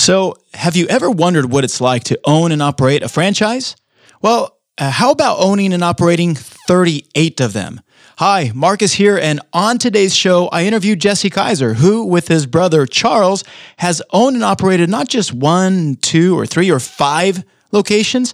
So, have you ever wondered what it's like to own and operate a franchise? Well, uh, how about owning and operating 38 of them? Hi, Marcus here, and on today's show, I interviewed Jesse Keyser, who, with his brother Charles, has owned and operated not just one, two, or three, or five locations.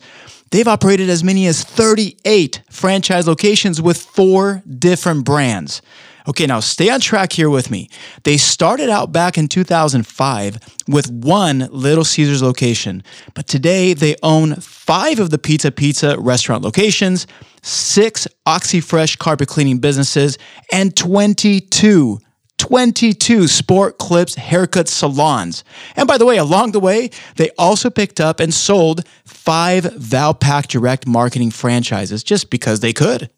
They've operated as many as 38 franchise locations with four different brands. Okay, now stay on track here with me. They started out back in 2005 with one Little Caesars location, but today they own five of the Pizza Pizza restaurant locations, six OxyFresh carpet cleaning businesses, and 22 22 Sport Clips haircut salons. And by the way, along the way, they also picked up and sold five Valpak direct marketing franchises just because they could.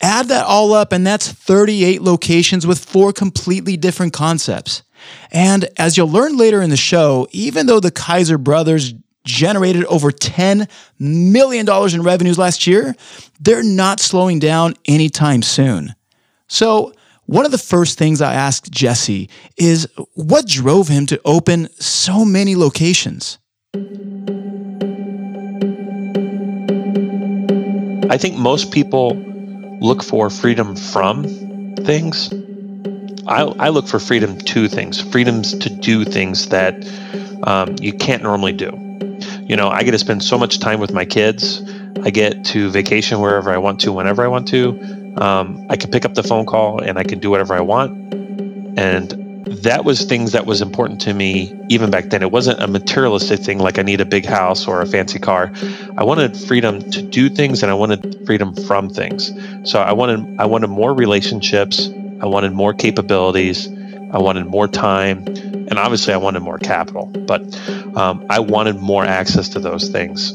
Add that all up, and that's 38 locations with four completely different concepts. And as you'll learn later in the show, even though the Keyser brothers generated over $10 million in revenues last year, they're not slowing down anytime soon. So, one of the first things I asked Jesse is what drove him to open so many locations? I think most people look for freedom from things. I, I look for freedom to things, freedoms to do things that um, you can't normally do. You know, I get to spend so much time with my kids. I get to vacation wherever I want to, whenever I want to. Um, I can pick up the phone call and I can do whatever I want. And that was things that was important to me even back then. It wasn't a materialistic thing like I need a big house or a fancy car. I wanted freedom to do things and I wanted freedom from things. So I wanted I wanted more relationships, I wanted more capabilities, I wanted more time, and obviously I wanted more capital. But um, I wanted more access to those things.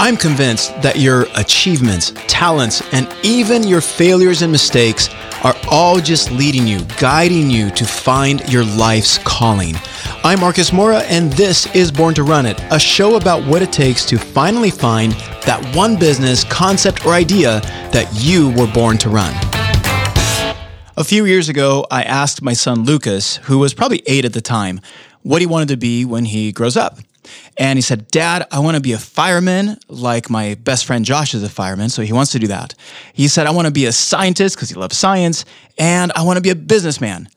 I'm convinced that your achievements, talents, and even your failures and mistakes are all just leading you, guiding you to find your life's calling. I'm Marcus Mora, and this is Born to Run It, a show about what it takes to finally find that one business, concept, or idea that you were born to run. A few years ago, I asked my son Lucas, who was probably eight at the time, what he wanted to be when he grows up. And he said, Dad, I want to be a fireman like my best friend Josh is a fireman, so he wants to do that. He said, I want to be a scientist because he loves science, and I want to be a businessman.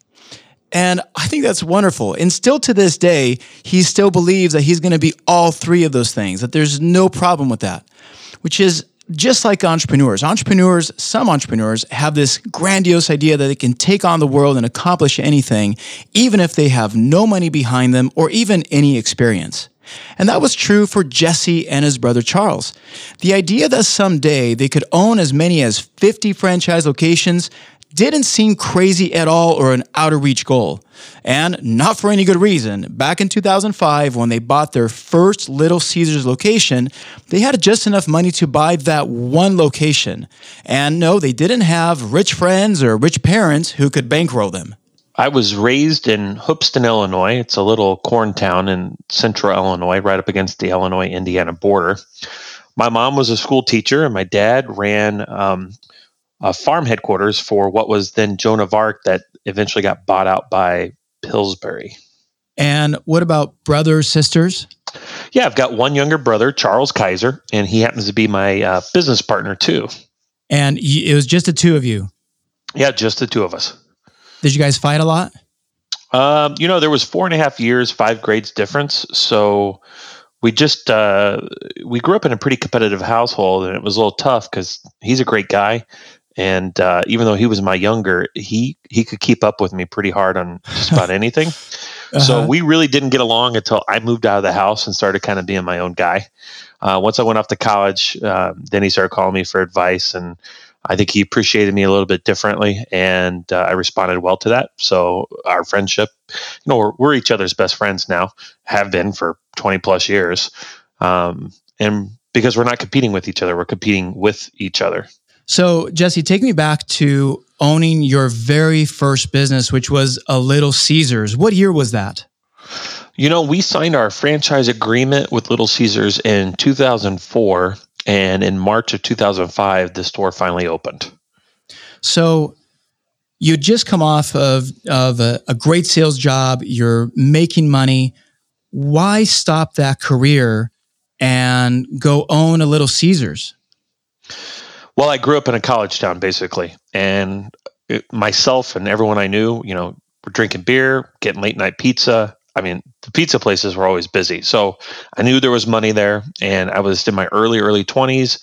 And I think that's wonderful. And still to this day, he still believes that he's going to be all three of those things, that there's no problem with that, which is just like entrepreneurs. Entrepreneurs, some entrepreneurs have this grandiose idea that they can take on the world and accomplish anything, even if they have no money behind them or even any experience. And that was true for Jesse and his brother Charles. The idea that someday they could own as many as 50 franchise locations didn't seem crazy at all or an out of reach goal. And not for any good reason. Back in 2005, when they bought their first Little Caesars location, they had just enough money to buy that one location. And no, they didn't have rich friends or rich parents who could bankroll them. I was raised in Hoopeston, Illinois. It's a little corn town in central Illinois, right up against the Illinois Indiana border. My mom was a school teacher, and my dad ran um, a farm headquarters for what was then Joan of Arc that eventually got bought out by Pillsbury. And what about brothers, sisters? Yeah, I've got one younger brother, Charles Keyser, and he happens to be my uh, business partner too. And it was just the two of you? Yeah, just the two of us. Did you guys fight a lot? Um, you know, there was four and a half years, five grades difference. So we just uh, we grew up in a pretty competitive household, and it was a little tough because he's a great guy, and uh, even though he was my younger, he he could keep up with me pretty hard on just about anything. uh-huh. So we really didn't get along until I moved out of the house and started kind of being my own guy. Uh, once I went off to college, uh, then he started calling me for advice and I think he appreciated me a little bit differently, and uh, I responded well to that. So our friendship, you know, we're, we're, each other's best friends now, have been for 20 plus years, um, and because we're not competing with each other, we're competing with each other. So Jesse, take me back to owning your very first business, which was a Little Caesars. What year was that? You know, we signed our franchise agreement with Little Caesars in 2004 and in March of 2005, the store finally opened. So you just come off of, of a, a great sales job, you're making money. Why stop that career and go own a Little Caesars? Well, I grew up in a college town, basically, and it, myself and everyone I knew, you know, were drinking beer, getting late night pizza. I mean, the pizza places were always busy, so I knew there was money there, and I was in my early early twenties,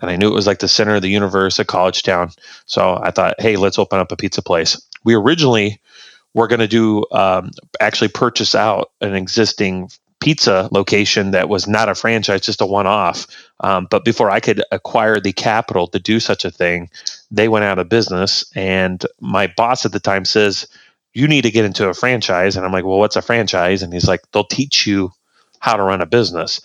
and I knew it was like the center of the universe, a college town. So I thought, hey, let's open up a pizza place. We originally were going to do um, actually purchase out an existing pizza location that was not a franchise, just a one off. Um, but before I could acquire the capital to do such a thing, they went out of business. And my boss at the time says, You need to get into a franchise. And I'm like, Well, what's a franchise? And he's like, They'll teach you how to run a business.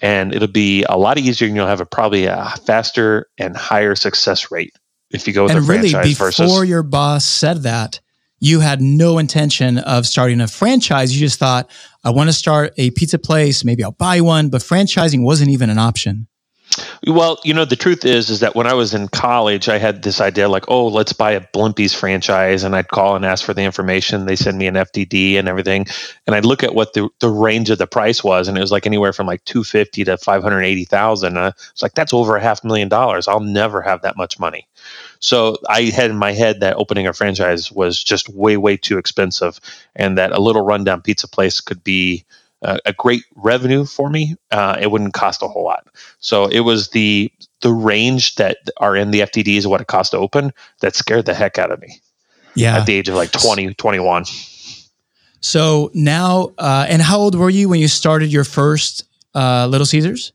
And it'll be a lot easier and you'll have a probably a faster and higher success rate if you go with and a really, franchise before versus your boss said that, you had no intention of starting a franchise. You just thought, I want to start a pizza place. Maybe I'll buy one, but franchising wasn't even an option. Well, you know, the truth is, is that when I was in college, I had this idea like, oh, let's buy a Blimpies franchise, and I'd call and ask for the information. They send me an FDD and everything, and I'd look at what the, the range of the price was, and it was like anywhere from like two fifty to five hundred eighty thousand. Uh, it's like that's over a half million dollars. I'll never have that much money. So I had in my head that opening a franchise was just way, way too expensive, and that a little rundown pizza place could be a great revenue for me. Uh, it wouldn't cost a whole lot. So it was the the range that are in the FDDs of what it cost to open that scared the heck out of me. Yeah, at the age of like 20, 21. So now, uh, and how old were you when you started your first uh, Little Caesars?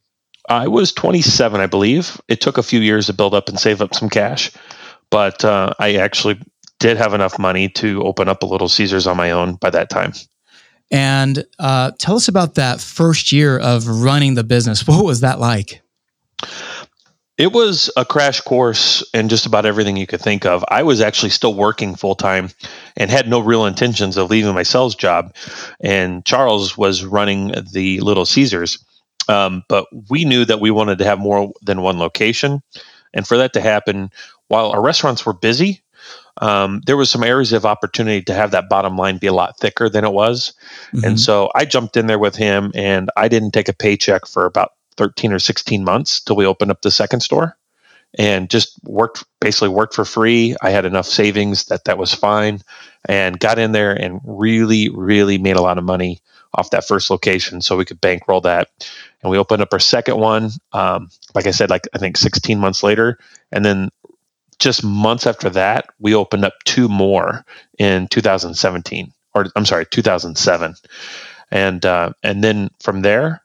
I was 27, I believe. It took a few years to build up and save up some cash, but uh, I actually did have enough money to open up a Little Caesars on my own by that time. And uh, tell us about that first year of running the business. What was that like? It was a crash course in just about everything you could think of. I was actually still working full time and had no real intentions of leaving my sales job. And Charles was running the Little Caesars. Um, but we knew that we wanted to have more than one location. And for that to happen, while our restaurants were busy, um, there was some areas of opportunity to have that bottom line be a lot thicker than it was. Mm-hmm. And so I jumped in there with him and I didn't take a paycheck for about 13 or 16 months till we opened up the second store and just worked basically worked for free. I had enough savings that that was fine and got in there and really, really made a lot of money off that first location so we could bankroll that. And we opened up our second one, um, like I said, like I think 16 months later. And then just months after that, we opened up two more in 2017, or I'm sorry, 2007, and uh, and then from there,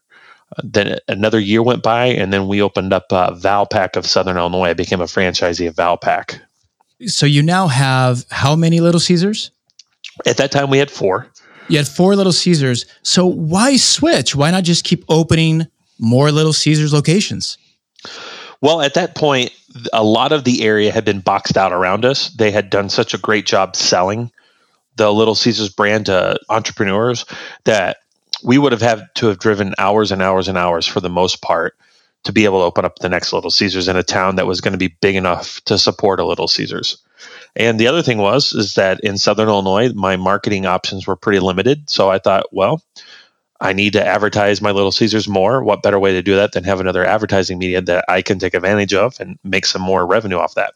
then another year went by, and then we opened up uh, Valpak of Southern Illinois. I became a franchisee of Valpak. So you now have how many Little Caesars? At that time, we had four. You had four Little Caesars. So why switch? Why not just keep opening more Little Caesars locations? Well, at that point, a lot of the area had been boxed out around us. They had done such a great job selling the Little Caesars brand to entrepreneurs that we would have had to have driven hours and hours and hours for the most part to be able to open up the next Little Caesars in a town that was going to be big enough to support a Little Caesars. And the other thing was is that in Southern Illinois, my marketing options were pretty limited. So I thought, well, I need to advertise my Little Caesars more. What better way to do that than have another advertising media that I can take advantage of and make some more revenue off that?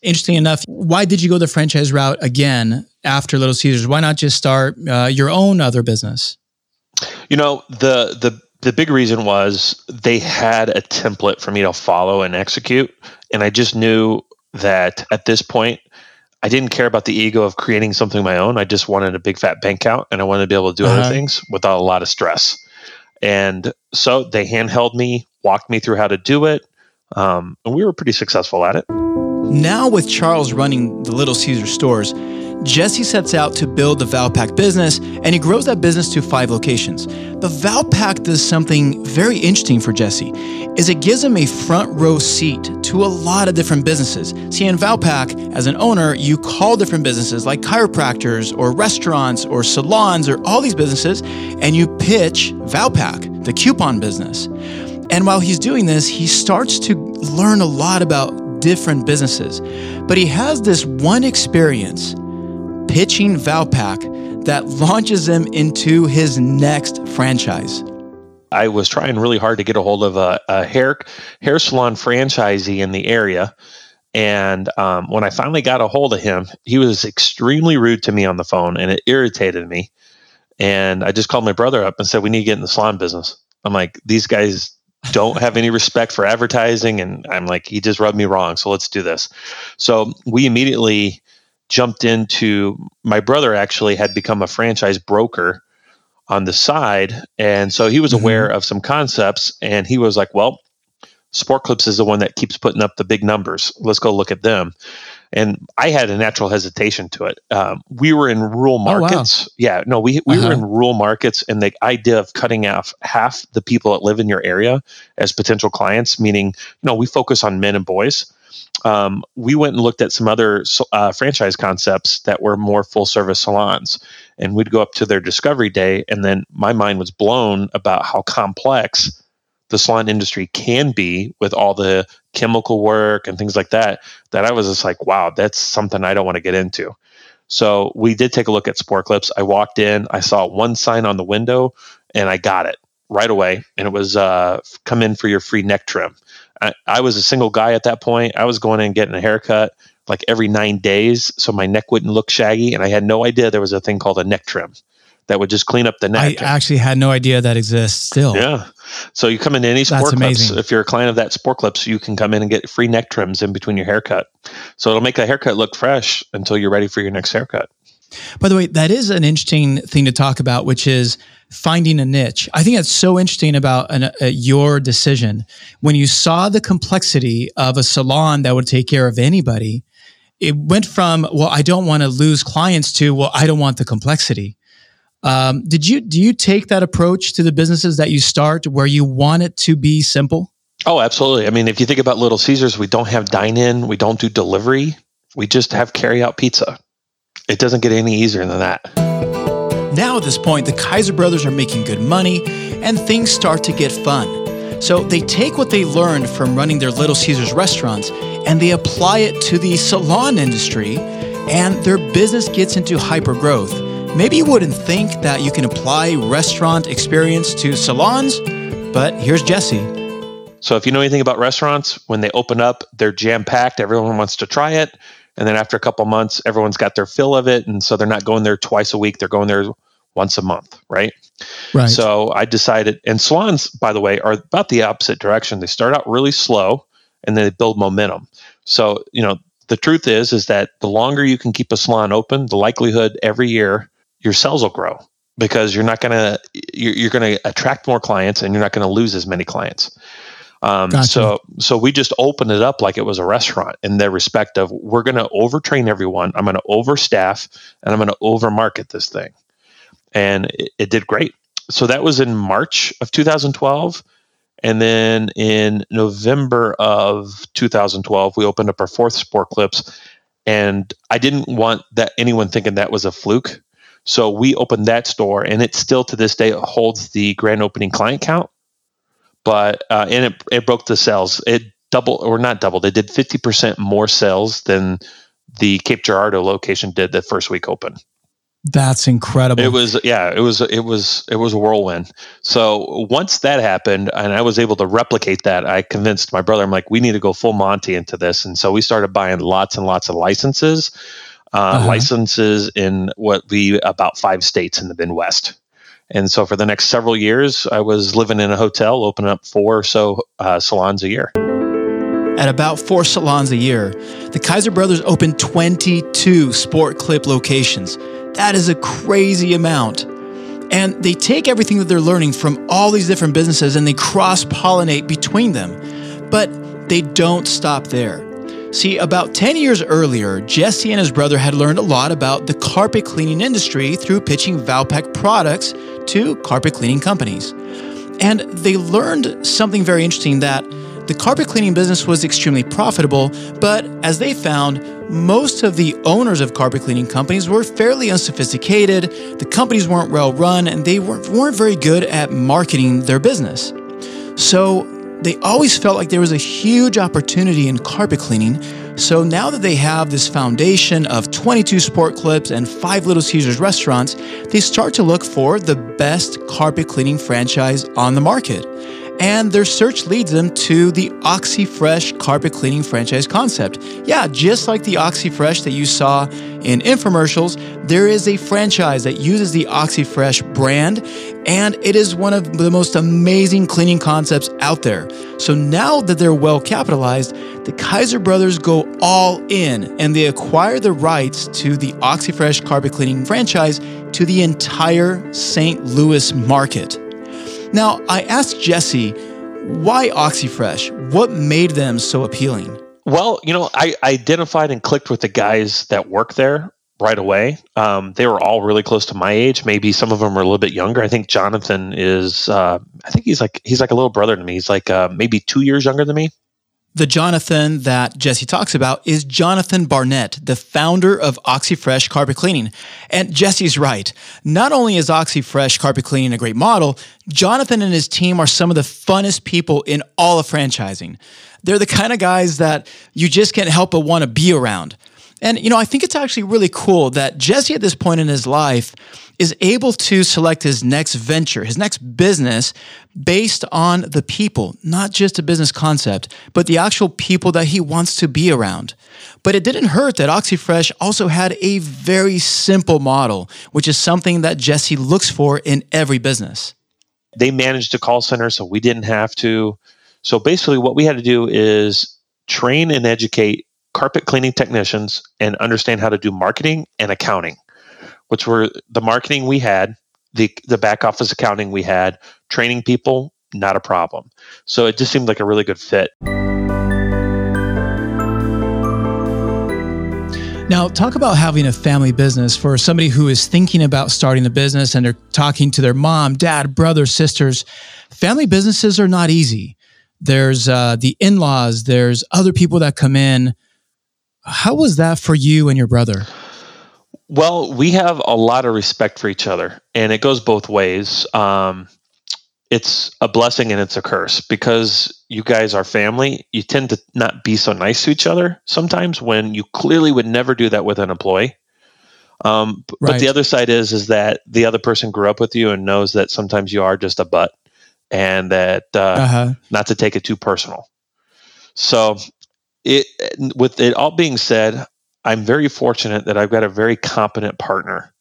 Interesting enough, why did you go the franchise route again after Little Caesars? Why not just start uh, your own other business? You know, the the the big reason was they had a template for me to follow and execute, and I just knew that at this point I didn't care about the ego of creating something my own. I just wanted a big fat bank account and I wanted to be able to do uh-huh. other things without a lot of stress. And so they handheld me, walked me through how to do it, um, and we were pretty successful at it. Now, with Charles running the Little Caesar stores, Jesse sets out to build the Valpak business and he grows that business to five locations. The Valpak does something very interesting for Jesse is it gives him a front row seat to a lot of different businesses. See, in Valpak, as an owner, you call different businesses like chiropractors or restaurants or salons or all these businesses and you pitch Valpak, the coupon business. And while he's doing this, he starts to learn a lot about different businesses, but he has this one experience pitching Valpak that launches him into his next franchise. I was trying really hard to get a hold of a, a hair hair salon franchisee in the area. And um, when I finally got a hold of him, he was extremely rude to me on the phone and it irritated me. And I just called my brother up and said, We need to get in the salon business. I'm like, These guys don't have any respect for advertising. And I'm like, He just rubbed me wrong. So let's do this. So we immediately jumped into my brother actually had become a franchise broker on the side. And so he was mm-hmm. aware of some concepts and he was like, well, Sport Clips is the one that keeps putting up the big numbers. Let's go look at them. And I had a natural hesitation to it. Um, we were in rural markets. Oh, wow. Yeah, no, we, we uh-huh. were in rural markets, and the idea of cutting off half the people that live in your area as potential clients, meaning, you know, we focus on men and boys. Um, we went and looked at some other uh, franchise concepts that were more full service salons and we'd go up to their discovery day and then my mind was blown about how complex the salon industry can be with all the chemical work and things like that that i was just like wow that's something i don't want to get into. So we did take a look at sport clips i walked in i saw one sign on the window and i got it right away and it was uh, come in for your free neck trim I, I was a single guy at that point i was going in and getting a haircut like every nine days so my neck wouldn't look shaggy. And I had no idea there was a thing called a neck trim that would just clean up the neck. I actually had no idea that exists still. Yeah. So you come into any sport clips. If you're a client of that sport clips, you can come in and get free neck trims in between your haircut. So it'll make the haircut look fresh until you're ready for your next haircut. By the way, that is an interesting thing to talk about, which is finding a niche. I think that's so interesting about an, uh, your decision. When you saw the complexity of a salon that would take care of anybody, it went from well i don't want to lose clients to well i don't want the complexity. Um, did you do you take that approach to the businesses that you start where you want it to be simple? Oh absolutely. I mean if you think about little caesars we don't have dine in we don't do delivery. We just have carry out pizza it doesn't get any easier than that now at this point the keyser brothers are making good money and things start to get fun so they take what they learned from running their Little Caesars restaurants and they apply it to the salon industry, and their business gets into hyper growth. Maybe you wouldn't think that you can apply restaurant experience to salons, but here's Jesse. So, if you know anything about restaurants, when they open up, they're jam packed. Everyone wants to try it. And then after a couple months, everyone's got their fill of it. And so they're not going there twice a week, they're going there once a month, right? Right. So I decided, and salons, by the way, are about the opposite direction. They start out really slow and then they build momentum. So, you know, the truth is, is that the longer you can keep a salon open, the likelihood every year your sales will grow because you're not going to, you're, you're going to attract more clients and you're not going to lose as many clients. Um, gotcha. So, so we just opened it up like it was a restaurant in the respect of we're going to overtrain everyone. I'm going to overstaff and I'm going to overmarket this thing and it, it did great. So that was in March of 2012. And then in November of 2012, we opened up our fourth Sport Clips. And I didn't want that anyone thinking that was a fluke. So we opened that store, and it still to this day holds the grand opening client count. But uh, and it it broke the sales. It doubled or not doubled. It did fifty percent more sales than the Cape Girardeau location did the first week open. That's incredible. It was yeah, it was it was it was a whirlwind. So once that happened and I was able to replicate that, I convinced my brother I'm like we need to go full Monty into this and so we started buying lots and lots of licenses. Uh, uh-huh. licenses in what we about 5 states in the Midwest. And so for the next several years, I was living in a hotel, opening up four or so uh, salons a year. At about four salons a year, the Keyser brothers opened 22 sport clip locations that is a crazy amount. And they take everything that they're learning from all these different businesses and they cross pollinate between them. But they don't stop there. See, about 10 years earlier, Jesse and his brother had learned a lot about the carpet cleaning industry through pitching Valpak products to carpet cleaning companies. And they learned something very interesting that the carpet cleaning business was extremely profitable, but as they found, most of the owners of carpet cleaning companies were fairly unsophisticated, the companies weren't well run, and they weren't, weren't very good at marketing their business. So they always felt like there was a huge opportunity in carpet cleaning. So now that they have this foundation of 22 sport clips and five Little Caesars restaurants, they start to look for the best carpet cleaning franchise on the market and their search leads them to the OxyFresh carpet cleaning franchise concept. Yeah, just like the OxyFresh that you saw in infomercials, there is a franchise that uses the OxyFresh brand, and it is one of the most amazing cleaning concepts out there. So now that they're well capitalized, the Keyser brothers go all in and they acquire the rights to the OxyFresh carpet cleaning franchise to the entire St. Louis market. Now, I asked Jesse, why OxyFresh? What made them so appealing? Well, you know, I identified and clicked with the guys that work there right away. Um, they were all really close to my age. Maybe some of them are a little bit younger. I think Jonathan is. Uh, I think he's like he's like a little brother to me. He's like uh, maybe two years younger than me. The Jonathan that Jesse talks about is Jonathan Barnett, the founder of OxyFresh Carpet Cleaning. And Jesse's right. Not only is OxyFresh Carpet Cleaning a great model, Jonathan and his team are some of the funnest people in all of franchising. They're the kind of guys that you just can't help but want to be around. And, you know, I think it's actually really cool that Jesse at this point in his life is able to select his next venture, his next business based on the people, not just a business concept, but the actual people that he wants to be around. But it didn't hurt that OxyFresh also had a very simple model, which is something that Jesse looks for in every business. They managed a call center, so we didn't have to. So basically, what we had to do is train and educate carpet cleaning technicians and understand how to do marketing and accounting which were the marketing we had, the the back office accounting we had, training people, not a problem. So it just seemed like a really good fit. Now, talk about having a family business for somebody who is thinking about starting a business and they're talking to their mom, dad, brothers, sisters. Family businesses are not easy. There's uh, the in laws, there's other people that come in. How was that for you and your brother? Well, we have a lot of respect for each other, and it goes both ways. Um, it's a blessing and it's a curse because you guys are family. You tend to not be so nice to each other sometimes when you clearly would never do that with an employee. Um, right. But the other side is is that the other person grew up with you and knows that sometimes you are just a butt, and that uh, uh-huh. not to take it too personal. So, it with it all being said, I'm very fortunate that I've got a very competent partner,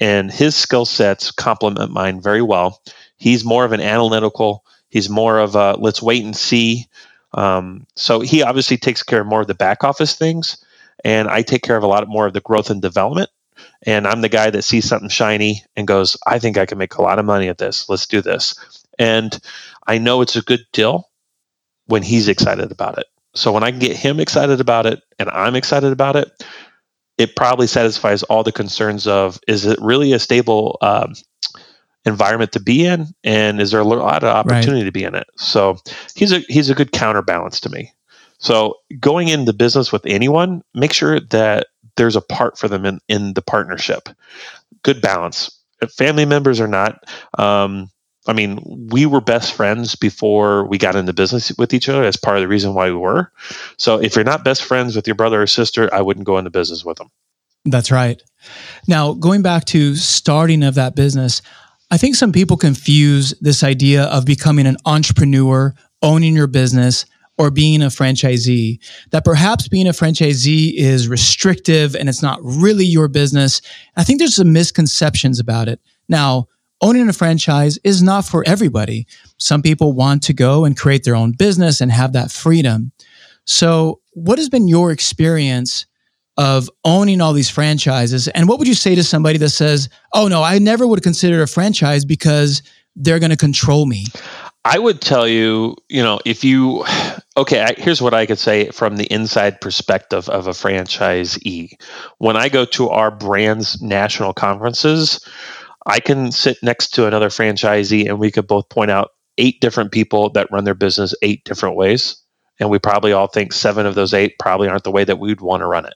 and his skill sets complement mine very well. He's more of an analytical. He's more of a let's wait and see. Um, so he obviously takes care of more of the back office things, and I take care of a lot more of the growth and development. And I'm the guy that sees something shiny and goes, I think I can make a lot of money at this. Let's do this. And I know it's a good deal when he's excited about it. So when I can get him excited about it and I'm excited about it, it probably satisfies all the concerns of is it really a stable um, environment to be in, and is there a lot of opportunity right. to be in it? So he's a he's a good counterbalance to me. So going into business with anyone, make sure that there's a part for them in, in the partnership. Good balance. If family members are not, um, I mean, we were best friends before we got into business with each other. That's part of the reason why we were. So if you're not best friends with your brother or sister, I wouldn't go into business with them. That's right. Now, going back to starting of that business, I think some people confuse this idea of becoming an entrepreneur, owning your business, or being a franchisee. That perhaps being a franchisee is restrictive and it's not really your business. I think there's some misconceptions about it. Now, owning a franchise is not for everybody. Some people want to go and create their own business and have that freedom. So, what has been your experience of owning all these franchises? And what would you say to somebody that says, oh, no, I never would consider a franchise because they're going to control me? I would tell you, you know, if you, okay, here's what I could say from the inside perspective of a franchisee. When I go to our brand's national conferences, I can sit next to another franchisee and we could both point out eight different people that run their business eight different ways. And we probably all think seven of those eight probably aren't the way that we'd want to run it.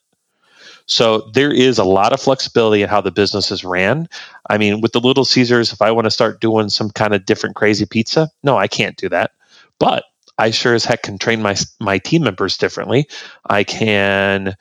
So there is a lot of flexibility in how the business is ran. I mean, with the Little Caesars, if I want to start doing some kind of different crazy pizza, no, I can't do that. But I sure as heck can train my my team members differently. I can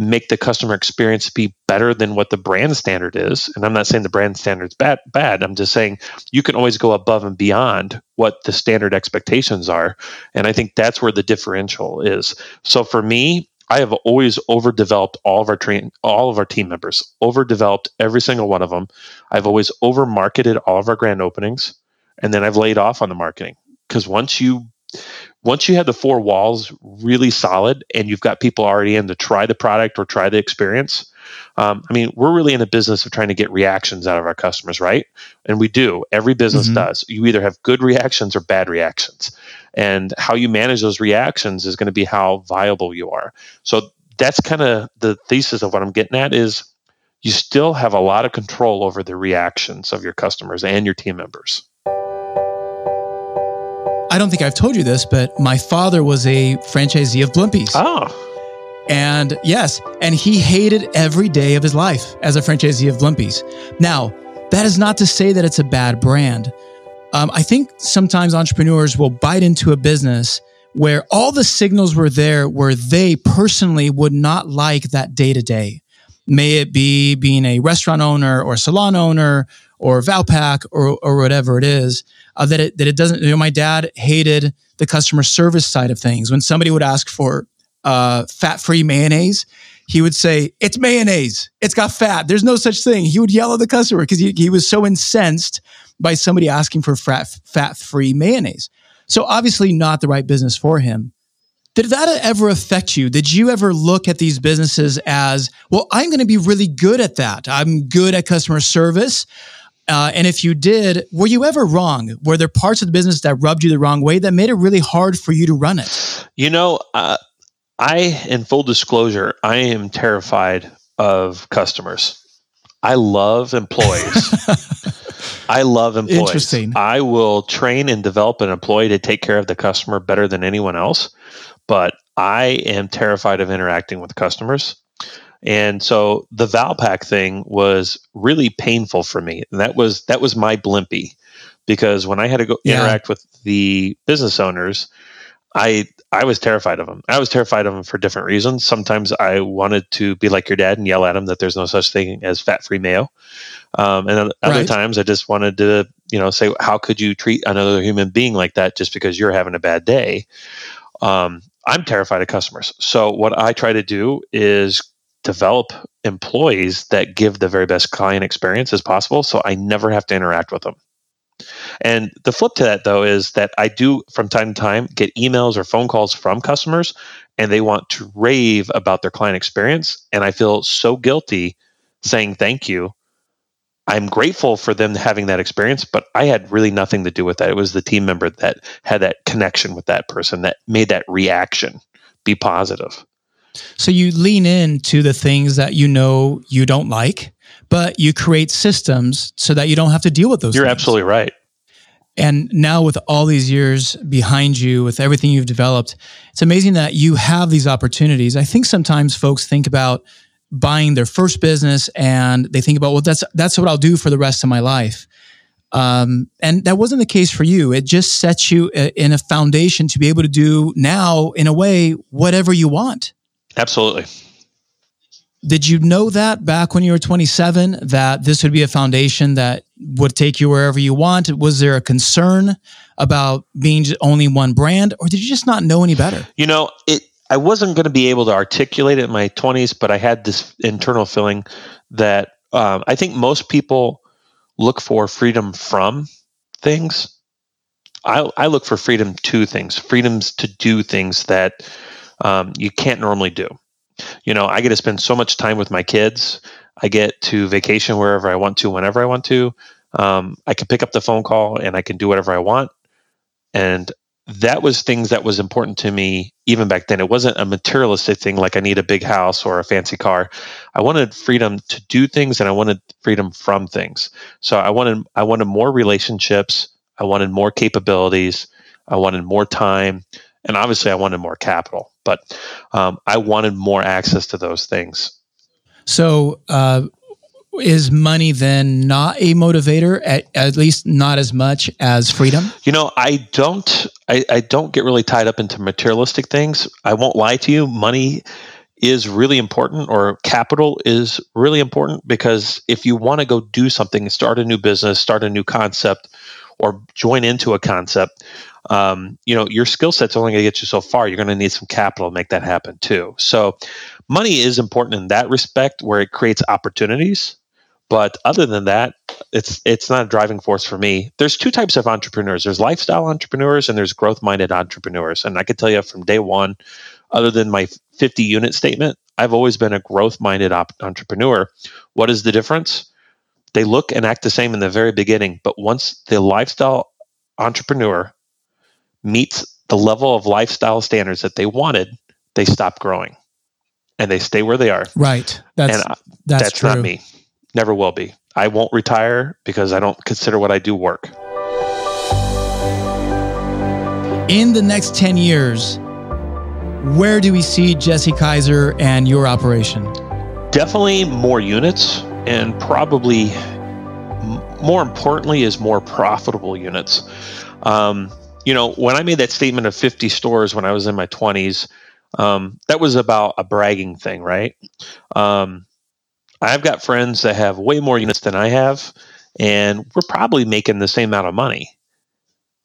make the customer experience be better than what the brand standard is. And I'm not saying the brand standard's bad bad. I'm just saying you can always go above and beyond what the standard expectations are. And I think that's where the differential is. So for me, I have always overdeveloped all of our train all of our team members, overdeveloped every single one of them. I've always over marketed all of our grand openings, and then I've laid off on the marketing because once you once you have the four walls really solid and you've got people already in to try the product or try the experience um, i mean we're really in the business of trying to get reactions out of our customers right? And we do. Every business mm-hmm. does. You either have good reactions or bad reactions. And how you manage those reactions is going to be how viable you are. So that's kind of the thesis of what i'm getting at is you still have a lot of control over the reactions of your customers and your team members I don't think I've told you this, but my father was a franchisee of Blimpies. Oh. And yes, and he hated every day of his life as a franchisee of Blimpies. Now, that is not to say that it's a bad brand. Um, I think sometimes entrepreneurs will bite into a business where all the signals were there where they personally would not like that day to day. May it be being a restaurant owner or salon owner or Valpak or, or whatever it is uh, that it that it doesn't. You know, my dad hated the customer service side of things. When somebody would ask for uh, fat-free mayonnaise, he would say, "It's mayonnaise. It's got fat. There's no such thing." He would yell at the customer because he, he was so incensed by somebody asking for fat fat-free mayonnaise. So obviously, not the right business for him. Did that ever affect you? Did you ever look at these businesses as, well, I'm going to be really good at that. I'm good at customer service. Uh, and if you did, were you ever wrong? Were there parts of the business that rubbed you the wrong way that made it really hard for you to run it? You know, uh, I, in full disclosure, I am terrified of customers. I love employees. I love employees. Interesting. I will train and develop an employee to take care of the customer better than anyone else, but I am terrified of interacting with customers. And so the Valpak thing was really painful for me. And that was that was my blimpie because when I had to go yeah. interact with the business owners, I I was terrified of them. I was terrified of them for different reasons. Sometimes I wanted to be like your dad and yell at him that there's no such thing as fat-free mayo, um, and other right. times I just wanted to, you know, say, how could you treat another human being like that just because you're having a bad day? Um, I'm terrified of customers. So what I try to do is develop employees that give the very best client experience as possible so I never have to interact with them. And the flip to that, though, is that I do from time to time get emails or phone calls from customers and they want to rave about their client experience. And I feel so guilty saying thank you. I'm grateful for them having that experience, but I had really nothing to do with that. It was the team member that had that connection with that person that made that reaction be positive. So you lean into the things that you know you don't like, but you create systems so that you don't have to deal with those. You're things. absolutely right. And now, with all these years behind you, with everything you've developed, it's amazing that you have these opportunities. I think sometimes folks think about buying their first business and they think about, well, that's that's what I'll do for the rest of my life. Um, and that wasn't the case for you. It just sets you in a foundation to be able to do now, in a way, whatever you want. Absolutely. Did you know that back when you were 27 that this would be a foundation that would take you wherever you want? Was there a concern about being only one brand or did you just not know any better? You know, it I wasn't going to be able to articulate it in my 20s, but I had this internal feeling that um, I think most people look for freedom from things. I, I look for freedom to things, freedoms to do things that um, you can't normally do. You know, I get to spend so much time with my kids. I get to vacation wherever I want to, whenever I want to. Um, I can pick up the phone call and I can do whatever I want. And that was things that was important to me even back then. It wasn't a materialistic thing like I need a big house or a fancy car. I wanted freedom to do things and I wanted freedom from things. So I wanted I wanted more relationships, I wanted more capabilities, I wanted more time, and obviously I wanted more capital, but um, I wanted more access to those things. So, uh, is money then not a motivator? At, at least not as much as freedom? You know i don't I, I don't get really tied up into materialistic things. I won't lie to you. Money is really important or capital is really important because if you want to go do something start a new business start a new concept or join into a concept um, you know your skill set's only going to get you so far. You're going to need some capital to make that happen too. So money is important in that respect where it creates opportunities but other than that it's it's not a driving force for me. There's two types of entrepreneurs. There's lifestyle entrepreneurs and there's growth minded entrepreneurs. And i can tell you from day one other than my 50 unit statement i've always been a growth minded op- entrepreneur. What is the difference they look and act the same in the very beginning but once the lifestyle entrepreneur meets the level of lifestyle standards that they wanted they stop growing and they stay where they are. Right. That's and that's, that's not me. Never will be. I won't retire because I don't consider what I do work. In the next 10 years, where do we see Jesse Keyser and your operation? Definitely more units and probably more importantly is more profitable units. Um, you know, when I made that statement of 50 stores when I was in my 20s, um, that was about a bragging thing, right? Um, I've got friends that have way more units than I have, and we're probably making the same amount of money.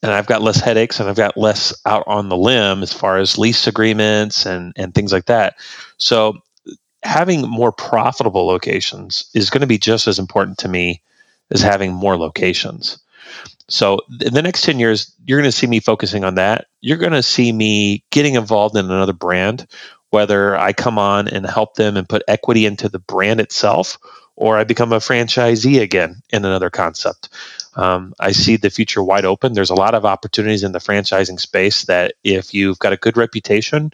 And I've got less headaches and I've got less out on the limb as far as lease agreements and, and things like that. So having more profitable locations is going to be just as important to me as having more locations. So in the next 10 years, you're going to see me focusing on that. You're going to see me getting involved in another brand, whether I come on and help them and put equity into the brand itself, or I become a franchisee again in another concept. Um, I see the future wide open. There's a lot of opportunities in the franchising space that if you've got a good reputation,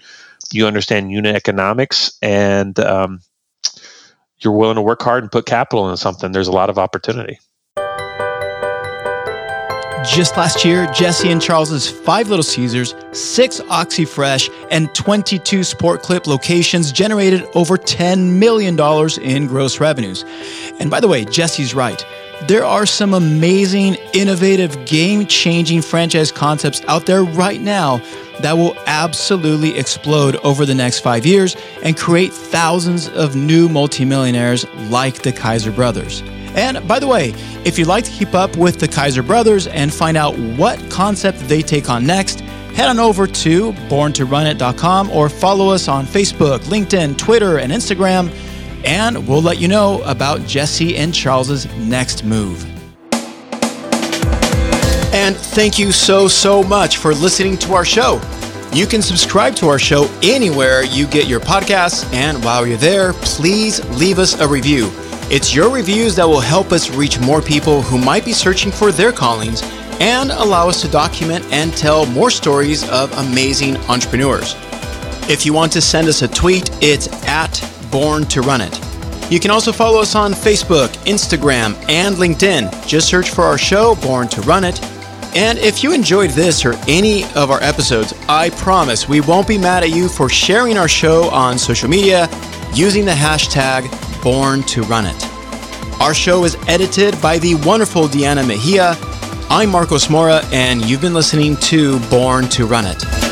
you understand unit economics, and um, you're willing to work hard and put capital into something, there's a lot of opportunity. Just last year, Jesse and Charles's five Little Caesars, six Oxy Fresh, and 22 Sport Clip locations generated over $10 million in gross revenues. And by the way, Jesse's right. There are some amazing, innovative, game changing franchise concepts out there right now that will absolutely explode over the next five years and create thousands of new multimillionaires like the Keyser brothers. And by the way, if you'd like to keep up with the Keyser brothers and find out what concept they take on next, head on over to borntorunit.com or follow us on Facebook, LinkedIn, Twitter, and Instagram, and we'll let you know about Jesse and Charles's next move. And thank you so, so much for listening to our show. You can subscribe to our show anywhere you get your podcasts, and while you're there, please leave us a review. It's your reviews that will help us reach more people who might be searching for their callings and allow us to document and tell more stories of amazing entrepreneurs. If you want to send us a tweet, it's at Born to Run It. You can also follow us on Facebook, Instagram, and LinkedIn. Just search for our show, Born to Run It. And if you enjoyed this or any of our episodes, I promise we won't be mad at you for sharing our show on social media using the hashtag Born to Run It. Our show is edited by the wonderful Deanna Mejia. I'm Marcos Mora, and you've been listening to Born to Run It.